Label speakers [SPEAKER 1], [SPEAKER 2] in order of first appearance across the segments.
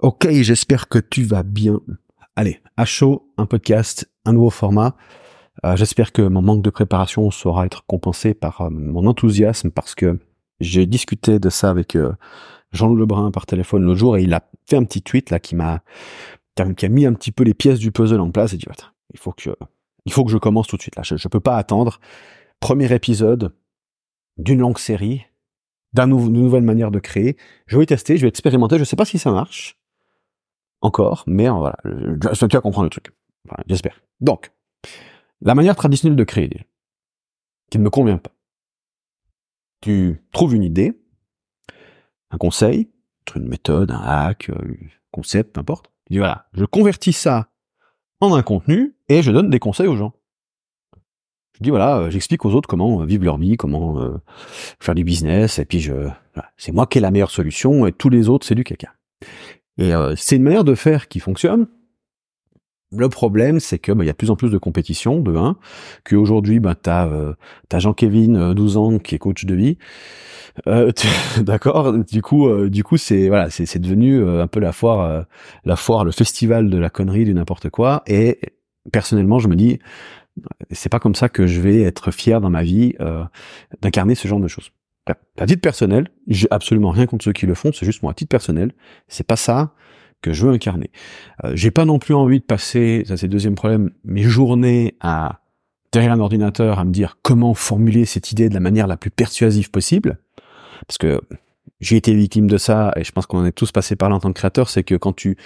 [SPEAKER 1] Ok, j'espère que tu vas bien. Allez, à chaud, un podcast, un nouveau format. Euh, j'espère que mon manque de préparation saura être compensé par euh, mon enthousiasme parce que j'ai discuté de ça avec euh, Jean Lebrun par téléphone l'autre jour et il a fait un petit tweet là qui m'a qui a mis un petit peu les pièces du puzzle en place et dit il faut que je commence tout de suite là. Je, je peux pas attendre. Premier épisode d'une longue série, d'une nouvelle manière de créer. Je vais tester, je vais expérimenter. Je sais pas si ça marche encore, mais voilà, je, tu vas comprendre le truc. J'espère. Donc, la manière traditionnelle de créer, qui ne me convient pas. Tu trouves une idée, un conseil, une méthode, un hack, un concept, peu importe. Tu dis voilà, je convertis ça en un contenu et je donne des conseils aux gens. Je dis voilà, j'explique aux autres comment vivre leur vie, comment euh, faire du business, et puis je, voilà, c'est moi qui ai la meilleure solution et tous les autres c'est du caca. Et euh, c'est une manière de faire qui fonctionne. Le problème, c'est que bah, il y a de plus en plus de compétition, de 1, qu'aujourd'hui, bah, tu as, euh, Jean-Kévin, 12 euh, ans, qui est coach de vie. Euh, D'accord Du coup, euh, du coup, c'est voilà, c'est devenu un peu la foire, la foire, le festival de la connerie, du n'importe quoi. Et personnellement, je me dis, c'est pas comme ça que je vais être fier dans ma vie d'incarner ce genre de choses à titre personnel, j'ai absolument rien contre ceux qui le font, c'est juste moi, à titre personnel, c'est pas ça que je veux incarner. Euh, j'ai pas non plus envie de passer, ça c'est le deuxième problème, mes journées à derrière un ordinateur à me dire comment formuler cette idée de la manière la plus persuasive possible, parce que j'ai été victime de ça et je pense qu'on est tous passés par là en tant que créateur, c'est que quand tu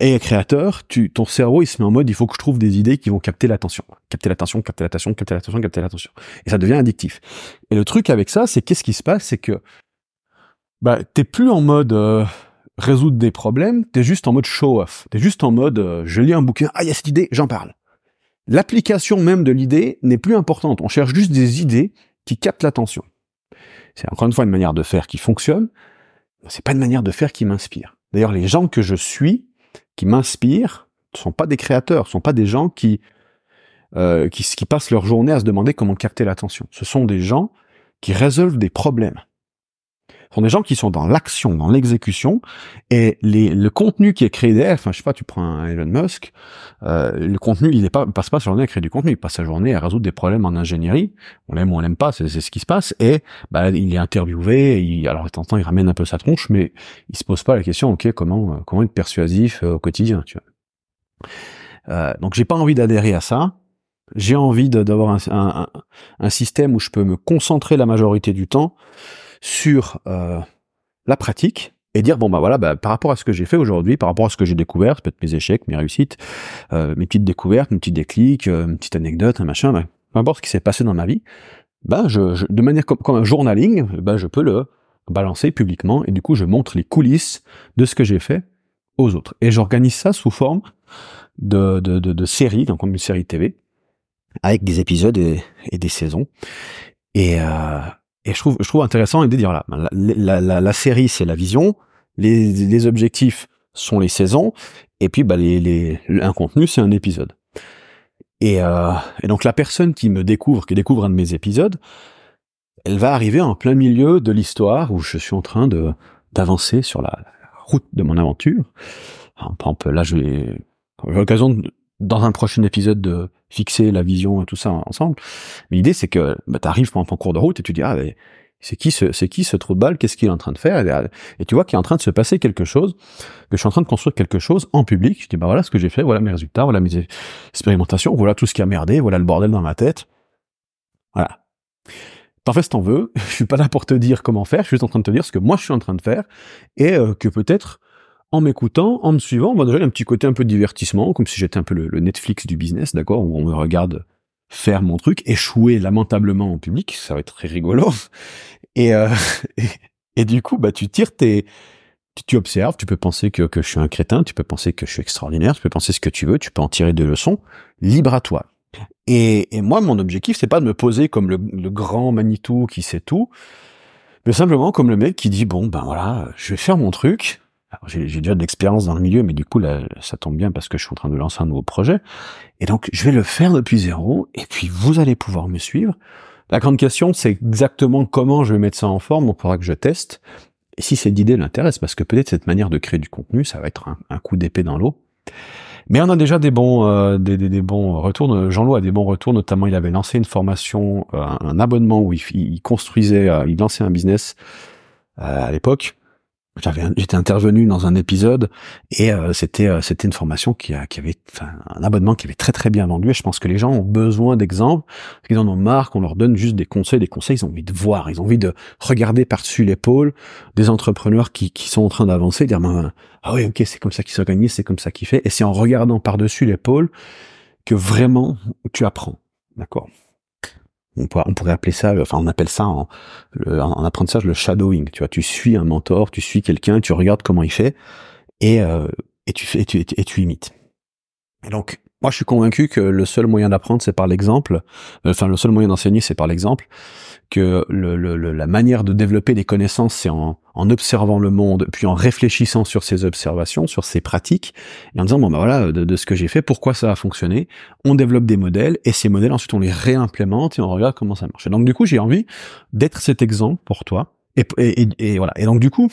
[SPEAKER 1] es créateur, tu, ton cerveau il se met en mode il faut que je trouve des idées qui vont capter l'attention, capter l'attention, capter l'attention, capter l'attention, capter l'attention, et ça devient addictif. Et le truc avec ça, c'est qu'est-ce qui se passe, c'est que bah t'es plus en mode euh, résoudre des problèmes, t'es juste en mode show off, t'es juste en mode euh, je lis un bouquin, ah il y a cette idée, j'en parle. L'application même de l'idée n'est plus importante, on cherche juste des idées qui captent l'attention. C'est encore une fois une manière de faire qui fonctionne. C'est pas une manière de faire qui m'inspire. D'ailleurs, les gens que je suis, qui m'inspirent, ne sont pas des créateurs, ne sont pas des gens qui, euh, qui, qui passent leur journée à se demander comment capter l'attention. Ce sont des gens qui résolvent des problèmes sont des gens qui sont dans l'action, dans l'exécution, et les, le contenu qui est créé derrière, enfin je sais pas, tu prends un Elon Musk, euh, le contenu, il pas, passe pas sa journée à créer du contenu, il passe sa journée à résoudre des problèmes en ingénierie, on l'aime ou on l'aime pas, c'est ce qui se passe, et bah, il est interviewé, il, alors de temps en temps il ramène un peu sa tronche, mais il se pose pas la question, ok, comment, euh, comment être persuasif euh, au quotidien, tu vois. Euh, donc j'ai pas envie d'adhérer à ça, j'ai envie d'avoir un, un, un, système où je peux me concentrer la majorité du temps sur euh, la pratique et dire bon bah voilà bah, par rapport à ce que j'ai fait aujourd'hui par rapport à ce que j'ai découvert peut-être mes échecs mes réussites euh, mes petites découvertes mes petits déclics euh, une petite anecdote un machin bah, peu importe ce qui s'est passé dans ma vie bah je, de manière comme, comme un journaling bah je peux le balancer publiquement et du coup je montre les coulisses de ce que j'ai fait aux autres. Et j'organise ça sous forme de, de, de, de série donc comme une série TV avec des épisodes et, et des saisons. Et, euh, et je trouve, je trouve intéressant de dire, voilà, la, la, la, série, c'est la vision, les, les, objectifs sont les saisons, et puis bah, les, les, un contenu, c'est un épisode. Et, euh, et donc la personne qui me découvre, qui découvre un de mes épisodes, elle va arriver en plein milieu de l'histoire où je suis en train de d'avancer sur la route de mon aventure. Là, j'ai l'occasion dans un prochain épisode de fixer la vision et tout ça ensemble. Mais l'idée, c'est que bah, tu arrives ton cours de route et tu dis, ah, c'est qui ce, c'est qui trou de balle, qu'est-ce qu'il est en train de faire? Et tu vois qu'il est en train de se passer quelque chose, que je suis en train de construire quelque chose en public. Je dis, bah voilà ce que j'ai fait, voilà mes résultats, voilà mes expérimentations, voilà tout ce qui a merdé, voilà le bordel dans ma tête. Voilà. T'en fais ce t'en veux, je suis pas là pour te dire comment faire, je suis juste en train de te dire ce que moi je suis en train de faire, et euh, que peut-être en m'écoutant, en me suivant, moi déjà il y a un petit côté un peu divertissement, comme si j'étais un peu le, Netflix du business, d'accord, où on me regarde faire mon truc, échouer lamentablement en public, ça va être très rigolo. Et, euh, du coup, bah tu tires tes, tu, observes, tu peux penser que, que je suis un crétin, tu peux penser que je suis extraordinaire, tu peux penser ce que tu veux, tu peux en tirer des leçons, libre à toi. Et, et moi, mon objectif, c'est pas de me poser comme le, le grand Manitou qui sait tout, mais simplement comme le mec qui dit bon ben voilà, je vais faire mon truc, j'ai déjà de l'expérience dans le milieu, mais du coup, là, ça tombe bien parce que je suis en train de lancer un nouveau projet. Et donc, je vais le faire depuis zéro, et puis vous allez pouvoir me suivre. La grande question, c'est exactement comment je vais mettre ça en forme, il faudra que je teste. Et si cette idée l'intéresse, parce que peut-être cette manière de créer du contenu, ça va être un, coup d'épée dans l'eau. Mais on a déjà des bons, euh, des, des, bons retours. Jean-Loup a des bons retours, notamment il avait lancé une formation, euh, un abonnement où il, il construisait, il lançait un business à l'époque j'étais intervenu dans un épisode et euh, c'était euh, c'était une formation qui, avait un abonnement qui avait très très bien vendu et je pense que les gens ont besoin d'exemples parce qu'ils en ont marre qu'on leur donne juste des conseils des conseils ils ont envie de voir ils ont envie de regarder par-dessus l'épaule des entrepreneurs qui, sont en train d'avancer dire ben, ah oui ok c'est comme ça qu'il s'organise c'est comme ça qu'il fait et c'est en regardant par-dessus l'épaule que vraiment tu apprends d'accord? On pourrait, appeler ça, enfin on appelle ça en, apprentissage le shadowing. Tu vois, tu suis un mentor, tu suis quelqu'un, tu regardes comment il fait et, euh, et tu et tu, et tu imites. Et donc moi, je suis convaincu que le seul moyen d'apprendre, c'est par l'exemple. Enfin, le seul moyen d'enseigner, c'est par l'exemple. Que le, la manière de développer des connaissances, c'est en, en, observant le monde, puis en réfléchissant sur ses observations, sur ses pratiques, et en disant bon ben voilà, de, ce que j'ai fait, pourquoi ça a fonctionné? On développe des modèles, et ces modèles ensuite on les réimplémente et on regarde comment ça marche. Et donc du coup, j'ai envie d'être cet exemple pour toi. Et, et, et, voilà. Et donc du coup,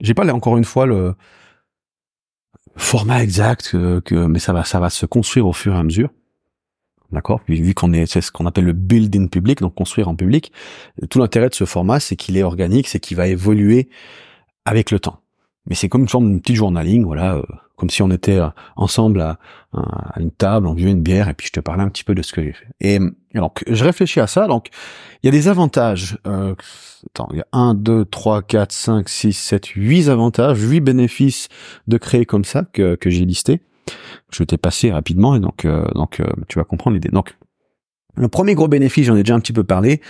[SPEAKER 1] j'ai pas encore une fois le format exact que, mais ça va ça va se construire au fur et à mesure. D'accord? Vu qu'on est, c'est ce qu'on appelle le build in public, donc construire en public. Tout l'intérêt de ce format, c'est qu'il est organique, c'est qu'il va évoluer avec le temps. Mais c'est comme une forme de petit journaling, voilà, euh, comme si on était euh, ensemble à, une table, on buvait une bière, et puis je te parlais un petit peu de ce que j'ai fait. Et donc, je réfléchis à ça, donc il y a des avantages. Euh, attends, il y a 1, 2, 3, 4, 5, 6, 7, 8 avantages, 8 bénéfices de créer comme ça que, que j'ai listé. Je t'ai passé rapidement, et donc, euh, donc tu vas comprendre l'idée. Donc, le premier gros bénéfice, j'en ai déjà un petit peu parlé,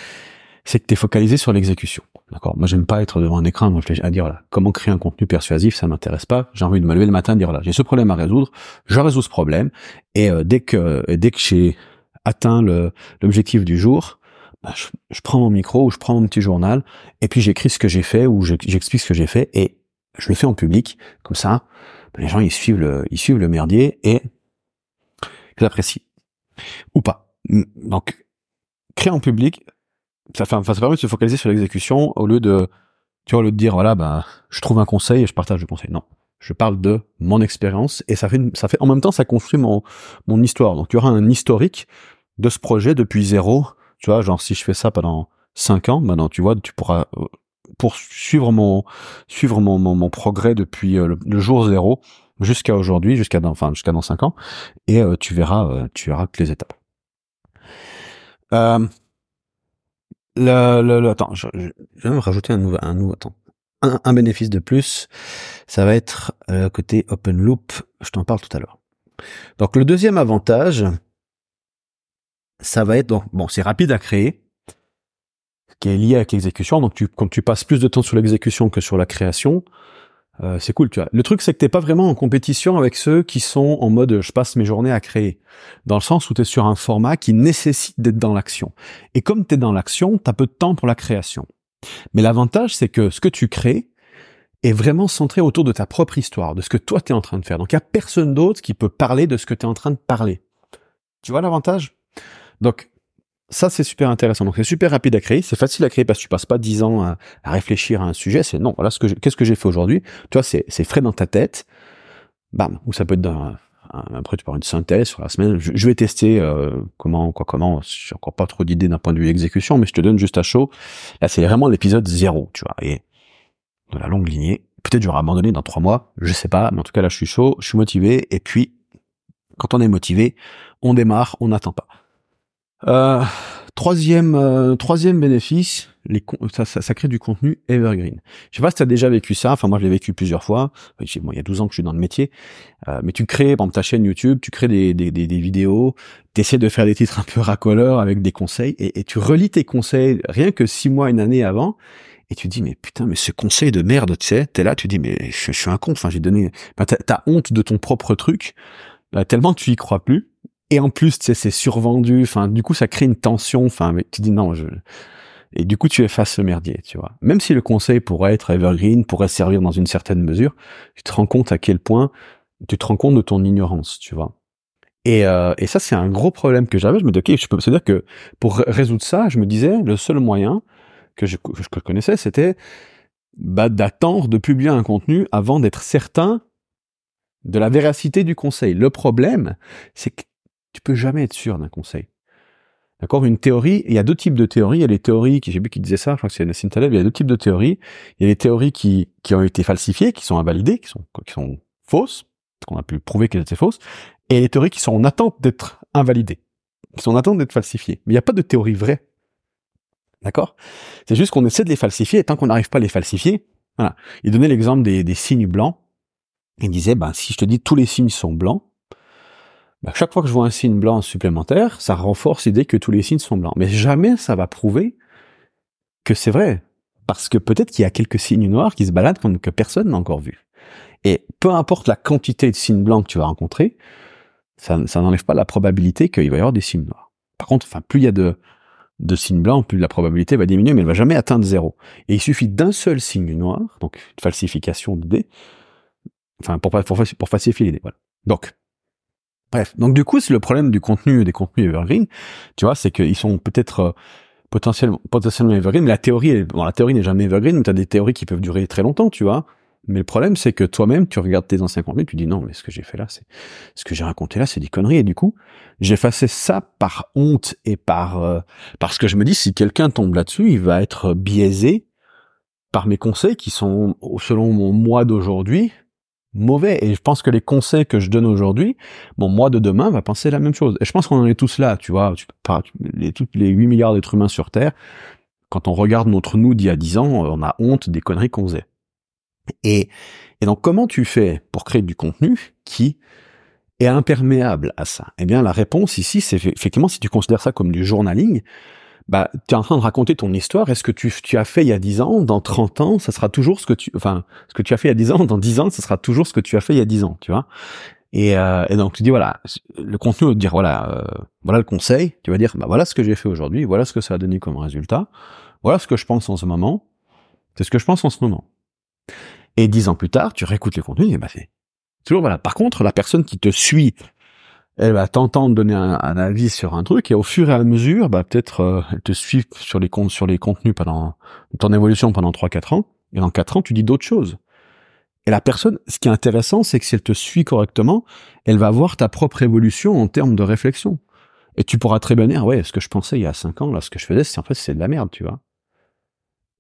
[SPEAKER 1] c'est que tu es focalisé sur l'exécution. D'accord? Moi, j'aime pas être devant un écran à dire voilà, comment créer un contenu persuasif, ça m'intéresse pas. J'ai envie de me lever le matin et dire voilà, j'ai ce problème à résoudre, je résous ce problème et euh, dès que dès que j'ai atteint l'objectif du jour, bah, je, prends mon micro ou je prends mon petit journal et puis j'écris ce que j'ai fait ou j'explique ce que j'ai fait et je le fais en public comme ça. Bah, les gens ils suivent le ils suivent le merdier et ils apprécient ou pas. Donc créer en public, ça, fait, ça permet de se focaliser sur l'exécution au lieu de, tu vois, au lieu de dire, voilà, bah, je trouve un conseil et je partage le conseil. Non. Je parle de mon expérience et ça fait, ça fait, en même temps, ça construit mon, mon histoire. Donc, il y aura un historique de ce projet depuis zéro. Tu vois, genre, si je fais ça pendant cinq ans, maintenant, tu vois, tu pourras, euh, pour suivre mon, suivre mon, mon, progrès depuis euh, le, jour zéro jusqu'à aujourd'hui, jusqu'à dans, enfin, jusqu'à dans cinq ans, et euh, tu verras, tu verras toutes les étapes. Euh, le, le, attends, je, je, vais rajouter un nouveau, un nouveau, attends, un, bénéfice de plus, ça va être euh, côté open loop. Je t'en parle tout à l'heure. Donc le deuxième avantage, ça va être donc bon, c'est rapide à créer, qui est lié avec l'exécution. Donc tu, comme tu passes plus de temps sur l'exécution que sur la création, euh, c'est cool, tu vois. Le truc, c'est que t'es pas vraiment en compétition avec ceux qui sont en mode je passe mes journées à créer, dans le sens où tu es sur un format qui nécessite d'être dans l'action. Et comme tu es dans l'action, tu as peu de temps pour la création. Mais l'avantage, c'est que ce que tu crées est vraiment centré autour de ta propre histoire, de ce que toi tu es en train de faire. Donc il y a personne d'autre qui peut parler de ce que tu es en train de parler. Tu vois l'avantage? Donc ça, c'est super intéressant. Donc, c'est super rapide à créer. C'est facile à créer parce que tu passes pas dix ans à, réfléchir à un sujet. C'est non, voilà ce que qu'est-ce que j'ai fait aujourd'hui? Tu vois, c'est, c'est frais dans ta tête. Bam. Ou ça peut être dans, après, tu parles une synthèse sur la semaine. Je, vais tester euh, comment, quoi, comment. J'ai encore pas trop d'idées d'un point de vue exécution, mais je te donne juste à chaud. Là, c'est vraiment l'épisode zéro, tu vois. Et de la longue lignée. Peut-être j'aurai abandonné dans trois mois. Je sais pas. Mais en tout cas, là, je suis chaud. Je suis motivé. Et puis, quand on est motivé, on démarre. On n'attend pas. Euh, troisième, euh, troisième bénéfice, les, ça, ça, crée du contenu evergreen. Je sais pas si tu as déjà vécu ça, enfin moi je l'ai vécu plusieurs fois, bon, il y a 12 ans que je suis dans le métier, euh, mais tu crées, par exemple, ta chaîne YouTube, tu crées des, des, des, vidéos, tu essaies de faire des titres un peu racoleurs avec des conseils, et, tu relis tes conseils rien que six mois, une année avant, et tu dis mais putain mais ce conseil de merde tu sais t'es là tu dis mais je, suis un con enfin j'ai donné enfin, t'as honte de ton propre truc bah, tellement tu y crois plus et en plus, tu sais, c'est survendu. Enfin, du coup, ça crée une tension. Enfin, mais tu dis non, je... Et du coup, tu effaces ce merdier, tu vois. Même si le conseil pourrait être evergreen, pourrait servir dans une certaine mesure, tu te rends compte à quel point tu te rends compte de ton ignorance, tu vois. Et, euh, et ça, c'est un gros problème que j'avais. Je me dis, ok, je peux. C'est-à-dire que pour résoudre ça, je me disais, le seul moyen que je, que je connaissais, c'était bah, d'attendre de publier un contenu avant d'être certain de la véracité du conseil. Le problème, c'est que tu peux jamais être sûr d'un conseil. D'accord? Une théorie, il y a deux types de théories. Il y a les théories, qui j'ai vu qui disaient ça, je crois que c'est Nassim Taleb, il y a deux types de théories. Il y a les théories qui, qui ont été falsifiées, qui sont invalidées, qui sont, qui sont fausses, qu'on a pu prouver qu'elles étaient fausses, et les théories qui sont en attente d'être invalidées, qui sont en attente d'être falsifiées. Mais il n'y a pas de théorie vraie. D'accord? C'est juste qu'on essaie de les falsifier, et tant qu'on n'arrive pas à les falsifier, voilà. Il donnait l'exemple des, des signes blancs. Il disait, ben, si je te dis tous les signes sont blancs, bah, chaque fois que je vois un signe blanc supplémentaire, ça renforce l'idée que tous les signes sont blancs. Mais jamais ça va prouver que c'est vrai. Parce que peut-être qu'il y a quelques signes noirs qui se baladent que personne n'a encore vu. Et peu importe la quantité de signes blancs que tu vas rencontrer, ça, n'enlève pas la probabilité qu'il va y avoir des signes noirs. Par contre, enfin, plus il y a de, de signes blancs, plus la probabilité va diminuer, mais elle va jamais atteindre zéro. Et il suffit d'un seul signe noir, donc une falsification d'idées, enfin, pour, pour, pour falsifier l'idée, voilà. Donc, Bref, donc du coup, c'est le problème du contenu des contenus evergreen, tu vois, c'est qu'ils sont peut-être euh, potentiellement, potentiellement evergreen, mais la théorie, bon, la théorie n'est jamais evergreen, tu as des théories qui peuvent durer très longtemps, tu vois. Mais le problème, c'est que toi-même, tu regardes tes anciens contenus, tu dis non, mais ce que j'ai fait là, c'est ce que j'ai raconté là, c'est des conneries. Et du coup, effacé ça par honte et par euh, parce que je me dis si quelqu'un tombe là-dessus, il va être biaisé par mes conseils qui sont selon mon moi d'aujourd'hui mauvais. Et je pense que les conseils que je donne aujourd'hui, bon, moi de demain va penser la même chose. Et je pense qu'on en est tous là, tu vois. Tu, pas, les, tous les 8 milliards d'êtres humains sur Terre, quand on regarde notre nous d'il y a 10 ans, on a honte des conneries qu'on faisait. Et, et donc, comment tu fais pour créer du contenu qui est imperméable à ça? Eh bien, la réponse ici, c'est effectivement si tu considères ça comme du journaling, bah, tu es en train de raconter ton histoire. Est-ce que tu, tu as fait il y a 10 ans, dans 30 ans, ça sera toujours ce que tu, enfin, ce que tu as fait il y a 10 ans, dans 10 ans, ça sera toujours ce que tu as fait il y a 10 ans, tu vois. Et, euh, et donc tu dis voilà, le contenu dire voilà, euh, voilà le conseil. Tu vas dire bah voilà ce que j'ai fait aujourd'hui, voilà ce que ça a donné comme résultat, voilà ce que je pense en ce moment. C'est ce que je pense en ce moment. Et dix ans plus tard, tu réécoutes le contenu et bah c'est toujours voilà. Par contre, la personne qui te suit elle va t'entendre donner un, avis sur un truc et au fur et à mesure, bah peut-être euh, elle te suit sur les comptes, sur les contenus pendant ton évolution pendant 3-4 ans et dans 4 ans tu dis d'autres choses. Et la personne, ce qui est intéressant, c'est que si elle te suit correctement, elle va voir ta propre évolution en termes de réflexion. Et tu pourras très bien dire, ouais, ce que je pensais il y a 5 ans, là, ce que je faisais, c'est en fait c'est de la merde, tu vois.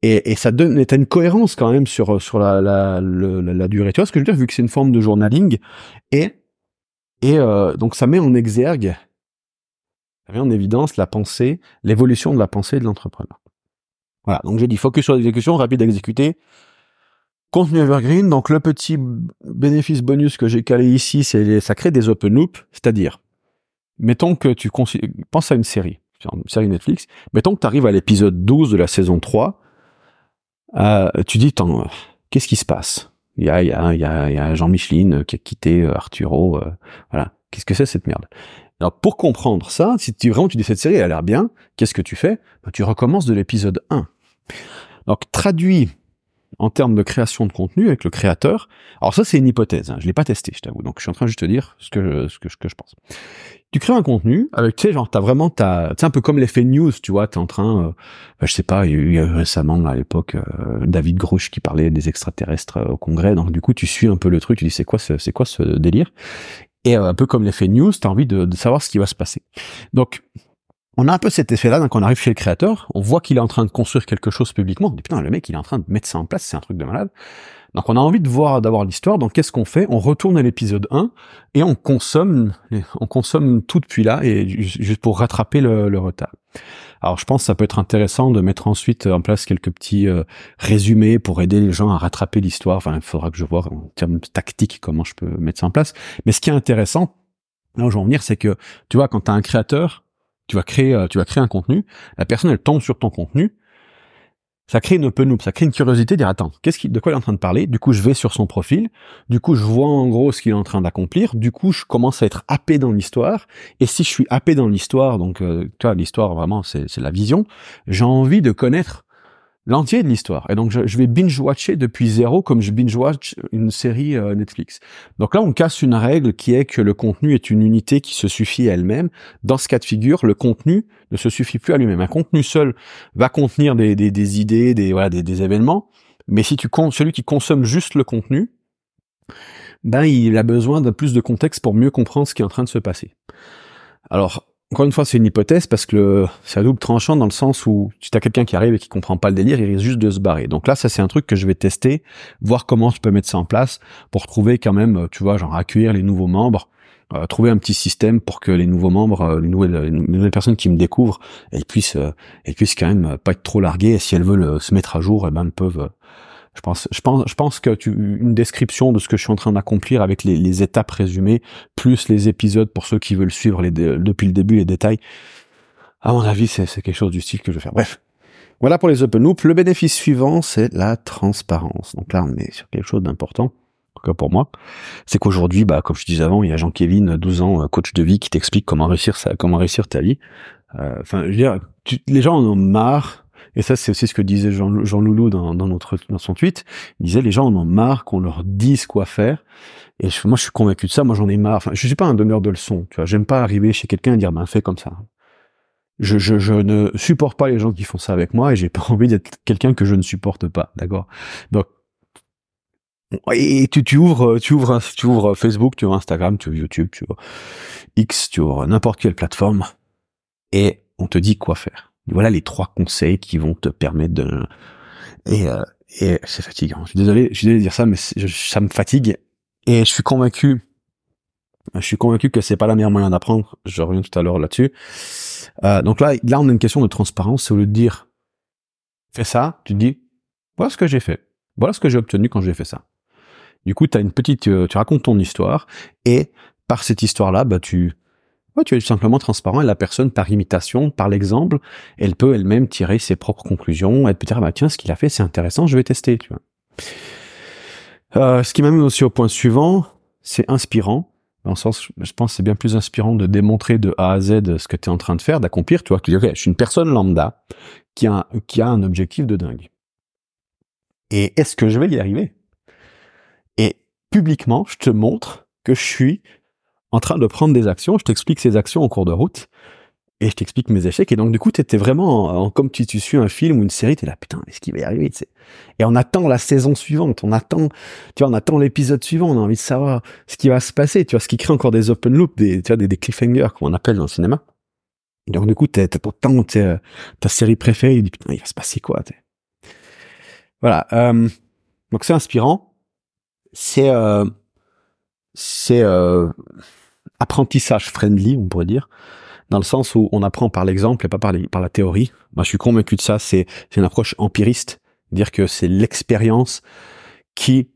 [SPEAKER 1] Et, et ça donne, t'as une cohérence quand même sur sur la la, la, la durée. Tu vois ce que je veux dire, vu que c'est une forme de journaling et et euh, donc ça met en exergue, ça met en évidence la pensée, l'évolution de la pensée de l'entrepreneur. Voilà, donc j'ai dit focus sur l'exécution, rapide à exécuter. Contenu evergreen, donc le petit bénéfice bonus que j'ai calé ici, c'est ça crée des open loops, c'est-à-dire, mettons que tu penses à une série, une série Netflix, mettons que tu arrives à l'épisode 12 de la saison 3, euh, tu dis, qu'est-ce qui se passe? Il y a, y a, y a, Jean Micheline qui a quitté euh, Arturo. Euh, voilà. Qu'est-ce que c'est cette merde? Alors pour comprendre ça, si tu vraiment tu dis cette série elle a l'air bien, qu'est-ce que tu fais? Ben, Tu recommences de l'épisode 1. Donc traduis en termes de création de contenu avec le créateur. Alors ça c'est une hypothèse, hein. je l'ai pas testé, je t'avoue. Donc je suis en train juste de te dire ce que ce que, ce que je pense tu crées un contenu avec, tu sais, genre, t'as vraiment, t'as, c'est un peu comme l'effet news, tu vois, t'es en train, euh, bah, je sais pas, il y a eu récemment, à l'époque, euh, David Grouch qui parlait des extraterrestres euh, au congrès, donc du coup, tu suis un peu le truc, tu dis, c'est quoi ce, c'est quoi ce délire? Et un peu comme l'effet news, t'as envie de, de savoir ce qui va se passer. Donc, on a un peu cet effet-là, donc on arrive chez le créateur, on voit qu'il est en train de construire quelque chose publiquement, on dit putain, le mec, il est en train de mettre ça en place, c'est un truc de malade. Donc on a envie de voir, d'avoir l'histoire, donc qu'est-ce qu'on fait? On retourne à l'épisode 1 et on consomme, on consomme tout depuis là, et juste pour rattraper le, retard. Alors je pense que ça peut être intéressant de mettre ensuite en place quelques petits euh, résumés pour aider les gens à rattraper l'histoire. Enfin, il faudra que je vois en termes tactiques comment je peux mettre ça en place. Mais ce qui est intéressant, là où je veux en venir, c'est que tu vois, quand tu as un créateur, tu vas créer, euh, tu vas créer un contenu, la personne elle tombe sur ton contenu, ça crée une open loop, ça crée une curiosité, dire attends, qu'est-ce qui, de quoi il est en train de parler? Du coup, je vais sur son profil, du coup, je vois en gros ce qu'il est en train d'accomplir, du coup, je commence à être happé dans l'histoire, et si je suis happé dans l'histoire, donc euh, tu vois, l'histoire vraiment, c'est la vision, j'ai envie de connaître l'entier de l'histoire. Et donc, je, vais binge-watcher depuis zéro comme je binge-watch une série euh, Netflix. Donc là, on casse une règle qui est que le contenu est une unité qui se suffit à elle-même. Dans ce cas de figure, le contenu ne se suffit plus à lui-même. Un contenu seul va contenir des, des, des idées, des, des, événements, Mais si tu celui qui consomme juste le contenu, ben il a besoin de plus de contexte pour mieux comprendre ce qui est en train de se passer. Alors, encore une fois, c'est une hypothèse parce que c'est à double tranchant dans le sens où si t'as quelqu'un qui arrive et qui comprend pas le délire, il risque juste de se barrer. Donc là, ça c'est un truc que je vais tester, voir comment je peux mettre ça en place pour trouver quand même, tu vois, genre accueillir les nouveaux membres, euh, trouver un petit système pour que les nouveaux membres, euh, les, nouvelles, les, nouvelles, personnes qui me découvrent, elles puissent, euh, puissent quand même pas être trop larguées. Et si elles veulent se mettre à jour, elles ben elles peuvent je pense, je pense, je pense que une description de ce que je suis en train d'accomplir avec les, étapes résumées, plus les épisodes pour ceux qui veulent suivre depuis le début les détails. À mon avis, c'est quelque chose du style que je vais faire. Bref. Voilà pour les open loops. Le bénéfice suivant, c'est la transparence. Donc là, on est sur quelque chose d'important. En tout cas pour moi, c'est qu'aujourd'hui, bah, comme je disais avant, il y a Jean-Kévin, 12 ans, euh, coach de vie, qui t'explique comment réussir ça, comment réussir ta vie. Euh, enfin, je veux dire, les gens en ont marre et ça, c'est aussi ce que disait Jean, Jean Loulou dans, dans, notre, dans son tweet. Il disait, les gens en ont marre qu'on leur dise quoi faire. Et moi, je suis convaincu de ça. Moi, j'en ai marre. Enfin, je suis pas un donneur de leçons. Tu vois, j'aime pas arriver chez quelqu'un et dire, ben, fais comme ça. Je, je, je ne supporte pas les gens qui font ça avec moi et j'ai pas envie d'être quelqu'un que je ne supporte pas. D'accord? Donc, et tu, tu ouvres, tu ouvres, tu ouvres Facebook, tu ouvres Instagram, tu ouvres YouTube, tu ouvres X, tu ouvres n'importe quelle plateforme et on te dit quoi faire. Voilà les trois conseils qui vont te permettre de... Et, euh, et c'est fatigant. Je suis désolé, je suis désolé de dire ça, mais ça me fatigue. Et je suis convaincu, je suis convaincu que c'est pas la meilleure moyen d'apprendre. Je reviens tout à l'heure là-dessus. Euh, donc là, là, on a une question de transparence. C'est au lieu de dire, fais ça, tu te dis, voilà ce que j'ai fait. Voilà ce que j'ai obtenu quand j'ai fait ça. Du coup, tu une petite, euh, tu racontes ton histoire et par cette histoire-là, bah tu tu es simplement transparent et la personne, par imitation, par l'exemple, elle peut elle-même tirer ses propres conclusions. Elle peut dire, bah, tiens, ce qu'il a fait, c'est intéressant, je vais tester, tu. Euh, ce qui m'amène aussi au point suivant, c'est inspirant. Dans le sens, je pense c'est bien plus inspirant de démontrer de A à Z ce que tu es en train de faire, d'accomplir, tu vois, que ok, je suis une personne lambda qui a, qui a un objectif de dingue. Et est-ce que je vais y arriver? Et publiquement, je te montre que je suis en train de prendre des actions, je t'explique ces actions en cours de route, et je t'explique mes échecs, et donc du coup, tu étais vraiment, en, comme si tu suis un film ou une série, tu es là, putain, est-ce qu'il va y arriver Et on attend la saison suivante, on attend, tu vois, on attend l'épisode suivant, on a envie de savoir ce qui va se passer, tu vois, ce qui crée encore des open loops, des, tu des, cliffhangers, comme on appelle dans le cinéma. Et donc du coup, t'as tant ta série préférée, tu dis, putain, il va se passer quoi Voilà, euh, donc c'est inspirant, c'est... Euh, c'est euh, apprentissage friendly, on pourrait dire, dans le sens où on apprend par l'exemple et pas par, la théorie. Moi, je suis convaincu de ça. C'est une approche empiriste, dire que c'est l'expérience qui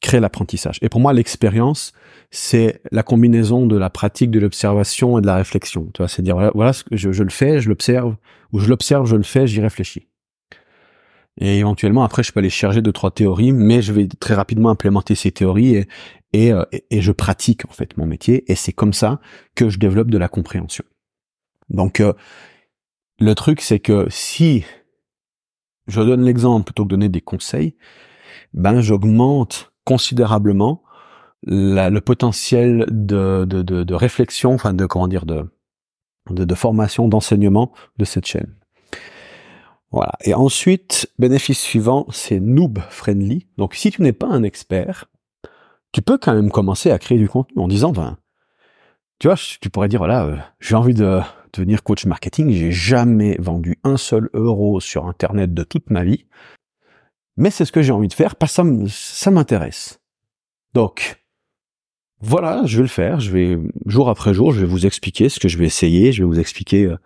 [SPEAKER 1] crée l'apprentissage. Et pour moi, l'expérience, c'est la combinaison de la pratique, de l'observation et de la réflexion. Tu vois, c'est dire voilà, voilà ce que je, je le fais, je l'observe, ou je l'observe, je le fais, j'y réfléchis. Et éventuellement, après, je peux aller chercher deux, trois théories, mais je vais très rapidement implémenter ces théories et, euh, et, et, je pratique en fait mon métier et c'est comme ça que je développe de la compréhension. Donc euh, le truc c'est que si je donne l'exemple plutôt que donner des conseils, ben j'augmente considérablement la, le potentiel de, de, de, de, réflexion, enfin de comment dire de, de formation, d'enseignement de cette chaîne. Voilà. Et ensuite, bénéfice suivant, c'est noob friendly. Donc si tu n'es pas un expert, tu peux quand même commencer à créer du contenu en disant, ben, tu vois, tu pourrais dire, voilà, euh, j'ai envie de devenir coach marketing, j'ai jamais vendu un seul euro sur Internet de toute ma vie, mais c'est ce que j'ai envie de faire parce que ça m'intéresse. Donc, voilà, je vais le faire. Je vais jour après jour, je vais vous expliquer ce que je vais essayer. Je vais vous expliquer euh,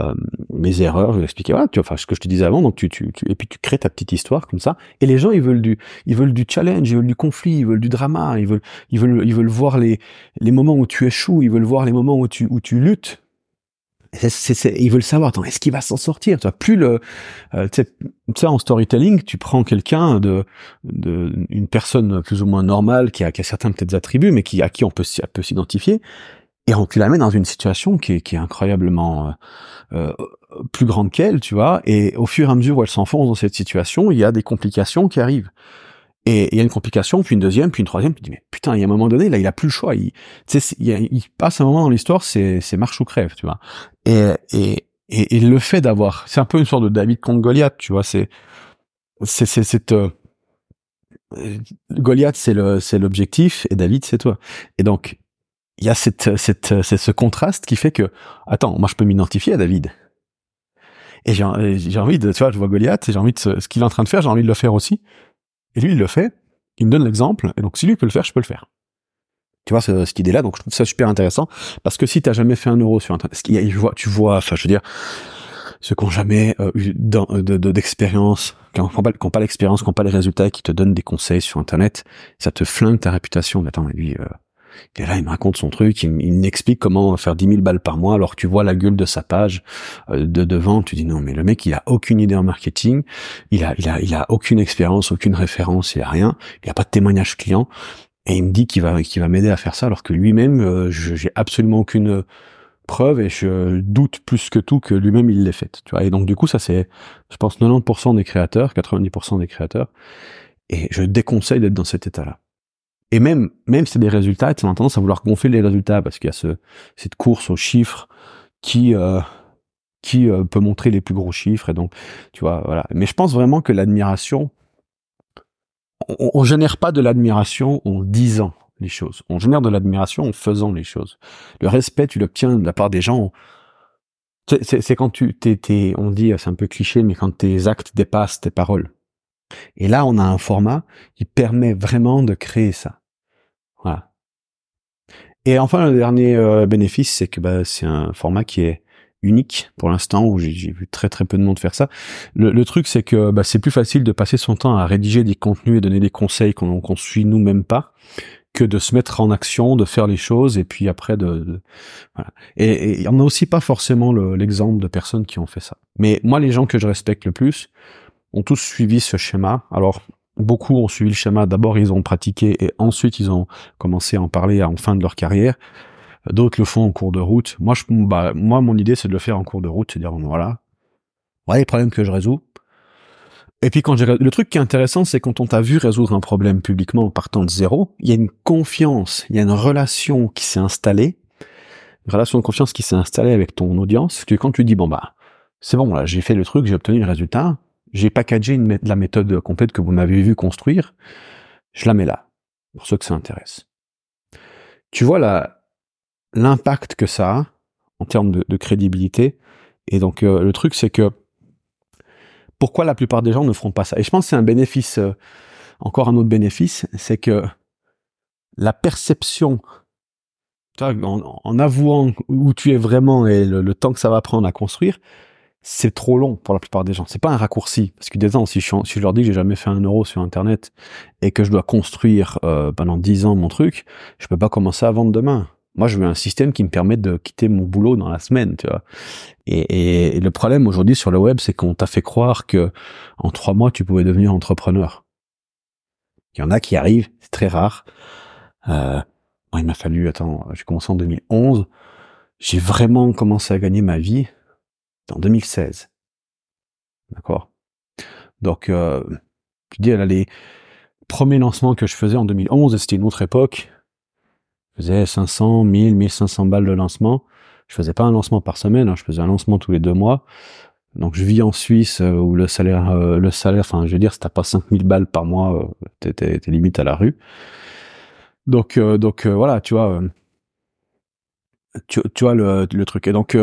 [SPEAKER 1] euh, mes erreurs. Je vais vous expliquer voilà, tu enfin ce que je te disais avant. Donc tu, tu, et puis tu crées ta petite histoire comme ça. Et les gens, ils veulent du, ils veulent du challenge, ils veulent du conflit, ils veulent du drama, ils veulent, ils veulent, ils veulent voir les les moments où tu échoues, ils veulent voir les moments où tu où tu luttes ils veulent savoir, est-ce qu'il va s'en sortir Tu vois, plus le, euh, sais, en storytelling, tu prends quelqu'un de, de, une personne plus ou moins normale qui a, qui a certains peut-être attributs, mais qui à qui on peut, peut s'identifier, et on tu l'amène dans une situation qui est, qui est incroyablement euh, euh, plus grande qu'elle, tu vois? Et au fur et à mesure où elle s'enfonce dans cette situation, il y a des complications qui arrivent. Et il y a une complication, puis une deuxième, puis une troisième, tu dis, mais putain, il y a un moment donné, là, il a plus le choix. Il, il, il passe un moment dans l'histoire, c'est, c'est marche ou crève, tu vois. Et, et, et, le fait d'avoir, c'est un peu une sorte de David contre Goliath, tu vois, c'est, c'est c'est euh, Goliath c'est le c'est l'objectif et David c'est toi. Et donc il y a cette cette c'est ce contraste qui fait que attends, moi je peux m'identifier à David. Et j'ai envie de tu vois, je vois Goliath, j'ai envie de ce qu'il est en train de faire, j'ai envie de le faire aussi. Et lui il le fait, il me donne l'exemple et donc si lui peut le faire, je peux le faire. Tu vois cette idée-là, donc je trouve ça super intéressant parce que si t'as jamais fait un euro sur internet, tu vois, tu vois, enfin je veux dire, ceux qui n'ont jamais euh, eu d'expérience, qui n'ont pas, pas l'expérience, qui n'ont pas les résultats, qui te donnent des conseils sur Internet, ça te flingue ta réputation. Attends, lui, euh, est là, il me raconte son truc, il, m'explique comment faire 10 000 balles par mois, alors que tu vois la gueule de sa page euh, de devant, tu dis non, mais le mec, il a aucune idée en marketing, il a, aucune expérience, aucune référence, il a rien, il a pas de témoignage client, et il me dit qu'il va, qu'il va m'aider à faire ça, alors que lui-même, euh, j'ai absolument aucune preuve et je doute plus que tout que lui-même il l'ait faite. Tu vois. Et donc du coup ça c'est, je pense 90% des créateurs, 90% des créateurs, et je déconseille d'être dans cet état-là. Et même même si c'est des résultats, tu as tendance à vouloir gonfler les résultats parce qu'il y a ce cette course aux chiffres qui euh, qui euh, peut montrer les plus gros chiffres et donc tu vois voilà. Mais je pense vraiment que l'admiration, on, on génère pas de l'admiration en disant les choses. On génère de l'admiration en faisant les choses. Le respect, tu l'obtiens de la part des gens. C'est quand tu t'es, on dit, c'est un peu cliché, mais quand tes actes dépassent tes paroles. Et là, on a un format qui permet vraiment de créer ça. Voilà. Et enfin, le dernier euh, bénéfice, c'est que bah, c'est un format qui est unique pour l'instant où j'ai vu très très peu de monde faire ça. Le, truc c'est que bah, c'est plus facile de passer son temps à rédiger des contenus et donner des conseils qu'on qu suit nous-mêmes pas que de se mettre en action, de faire les choses et puis après de, voilà. Et il y en a aussi pas forcément l'exemple de personnes qui ont fait ça. Mais moi, les gens que je respecte le plus ont tous suivi ce schéma. Alors beaucoup ont suivi le schéma. D'abord, ils ont pratiqué et ensuite ils ont commencé à en parler en fin de leur carrière. D'autres le font en cours de route. Moi, je, bah, moi, mon idée, c'est de le faire en cours de route, c'est dire voilà, voilà les problèmes que je résous. Et puis quand j'ai le truc qui est intéressant, c'est quand on t'a vu résoudre un problème publiquement en partant de zéro, il y a une confiance, il y a une relation qui s'est installée, une relation de confiance qui s'est installée avec ton audience, que quand tu dis bon bah c'est bon là, j'ai fait le truc, j'ai obtenu le résultat, j'ai packagé la méthode complète que vous m'avez vu construire, je la mets là pour ceux que ça intéresse. Tu vois l'impact que ça a en termes de, crédibilité. Et donc euh, le truc c'est que pourquoi la plupart des gens ne feront pas ça? Et je pense que c'est un bénéfice, euh, encore un autre bénéfice, c'est que la perception, en, avouant où tu es vraiment et le, temps que ça va prendre à construire, c'est trop long pour la plupart des gens. C'est pas un raccourci. Parce que des gens, si je, si je leur dis que j'ai jamais fait un euro sur Internet et que je dois construire euh, pendant dix ans mon truc, je peux pas commencer à vendre demain. Moi, je veux un système qui me permette de quitter mon boulot dans la semaine, tu vois. Et, et, le problème aujourd'hui sur le web, c'est qu'on t'a fait croire que en trois mois, tu pouvais devenir entrepreneur. Il y en a qui arrivent, c'est très rare. Euh, il m'a fallu, attends, j'ai commencé en 2011. J'ai vraiment commencé à gagner ma vie en 2016. D'accord? Donc, euh, tu dis, les premiers lancements que je faisais en 2011, c'était une autre époque je faisais 500, 1000, 1500 balles de lancement. Je faisais pas un lancement par semaine, hein, je faisais un lancement tous les deux mois. Donc je vis en Suisse euh, où le salaire, euh, le salaire, enfin je veux dire, si t'as pas 5000 balles par mois, euh, t'es, limite à la rue. Donc donc voilà, tu vois, tu, tu vois le, le truc. Et donc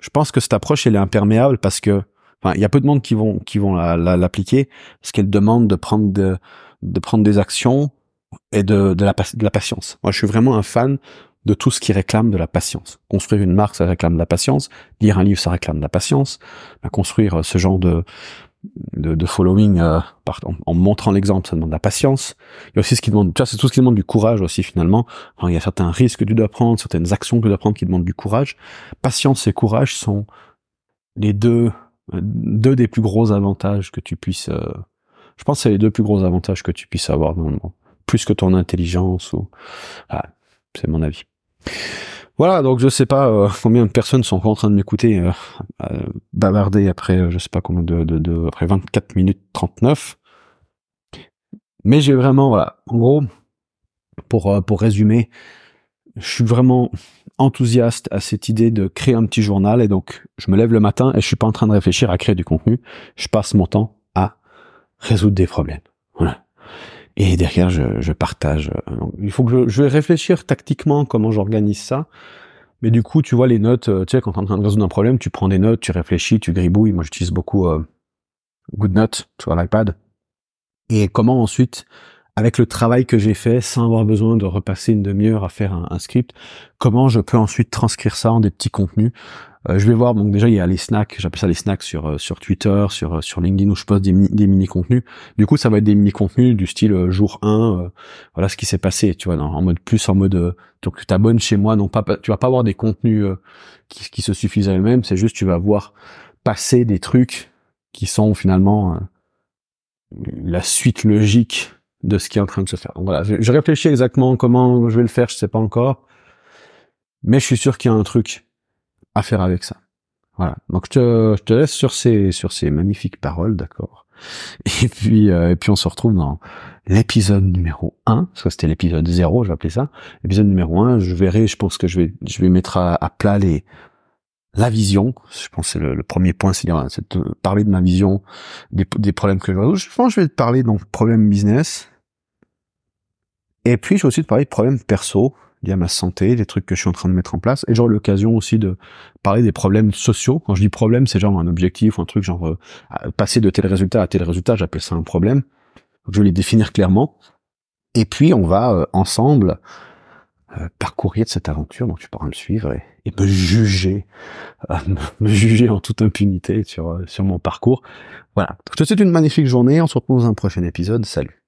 [SPEAKER 1] je pense que cette approche elle est imperméable parce que, enfin il y a peu de monde qui vont qui vont l'appliquer parce qu'elle demande de prendre de, de prendre des actions et de, de, la, de la patience. Moi, je suis vraiment un fan de tout ce qui réclame de la patience. Construire une marque, ça réclame de la patience. Lire un livre, ça réclame de la patience. Construire euh, ce genre de, de, de following euh, en, montrant l'exemple, ça demande de la patience. Il y a aussi ce qui demande, tu vois, c'est tout ce qui demande du courage aussi finalement. il y a certains risques que tu dois prendre, certaines actions que tu dois prendre qui demandent du courage. Patience et courage sont les deux, euh, deux des plus gros avantages que tu puisses. Euh, je pense c'est les deux plus gros avantages que tu puisses avoir dans le monde plus que ton intelligence ou ah, c'est mon avis. Voilà, donc je sais pas euh, combien de personnes sont en train de m'écouter euh, euh, bavarder après je sais pas combien de, après 24 minutes 39. Mais j'ai vraiment voilà, en gros pour pour résumer, je suis vraiment enthousiaste à cette idée de créer un petit journal et donc je me lève le matin et je suis pas en train de réfléchir à créer du contenu, je passe mon temps à résoudre des problèmes. Et derrière, je, je partage. il faut que je, je vais réfléchir tactiquement comment j'organise ça. Mais du coup, tu vois les notes, tu sais, quand tu es en train de résoudre un problème, tu prends des notes, tu réfléchis, tu gribouilles. Moi, j'utilise beaucoup euh, GoodNote sur l'iPad. Et comment ensuite avec le travail que j'ai fait, sans avoir besoin de repasser une demi-heure à faire un, script, comment je peux ensuite transcrire ça en des petits contenus. Euh, je vais voir, donc déjà il y a les snacks, j'appelle ça les snacks sur euh, sur Twitter, sur euh, sur LinkedIn où je poste des, des mini contenus. Du coup, ça va être des mini contenus du style jour 1, voilà ce qui s'est passé, tu vois, en mode plus en mode donc tu t'abonnes chez moi, non pas tu vas pas avoir des contenus qui, qui se suffisent à eux-mêmes, c'est juste tu vas voir passer des trucs qui sont finalement la suite logique de ce qui est en train de se faire. Donc voilà, je, réfléchis exactement comment je vais le faire, je sais pas encore, mais je suis sûr qu'il y a un truc à faire avec ça. Voilà. Donc je te, je te laisse sur ces sur ces magnifiques paroles, d'accord. Et puis euh, et puis on se retrouve dans l'épisode numéro 1, parce que c'était l'épisode 0, je vais appeler ça. L'épisode numéro 1, je verrai, je pense que je vais je vais mettre à, plat les la vision, je pense que c'est le, premier point, c'est de parler de ma vision, des, des problèmes que je résous. Je pense que je vais te parler donc problème business, et puis, je vais aussi te parler de problèmes perso, liés à ma santé, des trucs que je suis en train de mettre en place. Et j'aurai l'occasion aussi de parler des problèmes sociaux. Quand je dis problème, c'est genre un objectif ou un truc genre euh, passer de tel résultat à tel résultat, j'appelle ça un problème. Donc, je vais les définir clairement. Et puis, on va euh, ensemble euh, parcourir cette aventure. Donc, tu pourras me suivre et, et me juger, me juger en toute impunité sur, sur mon parcours. Voilà. Je te souhaite une magnifique journée. On se retrouve dans un prochain épisode. Salut.